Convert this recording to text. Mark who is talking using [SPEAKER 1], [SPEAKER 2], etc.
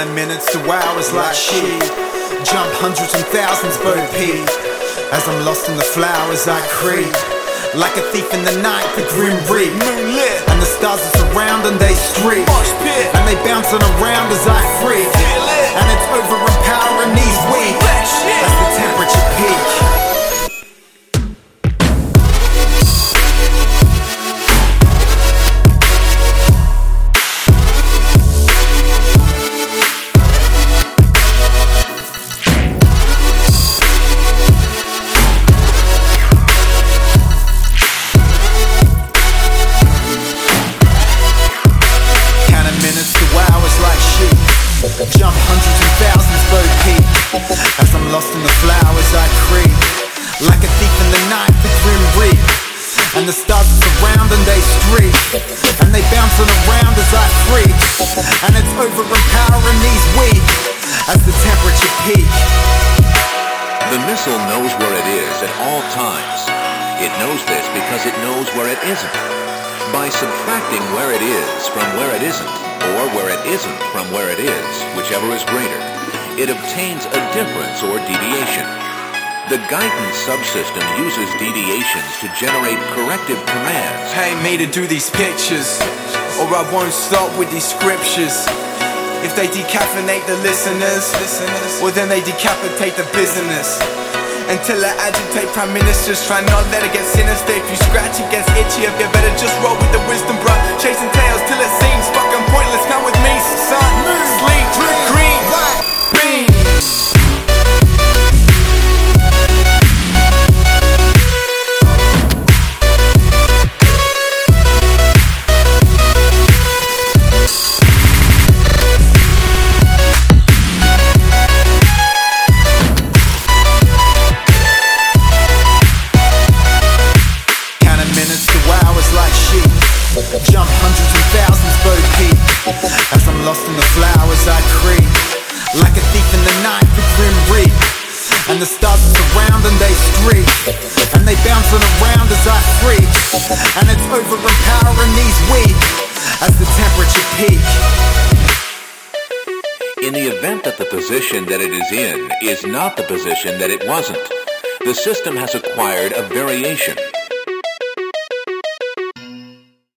[SPEAKER 1] Minutes to hours like sheep. Jump hundreds and thousands, Bo Peep. As I'm lost in the flowers, I creep. Like a thief in the night, the grim reap.
[SPEAKER 2] Moonlit.
[SPEAKER 1] And the stars are surround and they streak. And they bouncing around as I freak. And it's overempowering And the stars are surround and they streak. And they bouncing around as I freak. And it's overempowering these weak. As the temperature peak.
[SPEAKER 3] The missile knows where it is at all times. It knows this because it knows where it isn't. By subtracting where it is from where it isn't, or where it isn't from where it is, whichever is greater, it obtains a difference or deviation. The guidance subsystem uses deviations to generate corrective commands.
[SPEAKER 2] Pay me to do these pictures, or I won't stop with these scriptures. If they decaffeinate the listeners, listeners, well then they decapitate the business. Until I agitate prime ministers, try not let it get sinister. If you scratch, it gets itchy. If You better just roll with the wisdom,
[SPEAKER 1] And the stars are surround and they streak. And they bouncing around as I freak. And it's overempowering these weak. As the temperature peak.
[SPEAKER 3] In the event that the position that it is in is not the position that it wasn't, the system has acquired a variation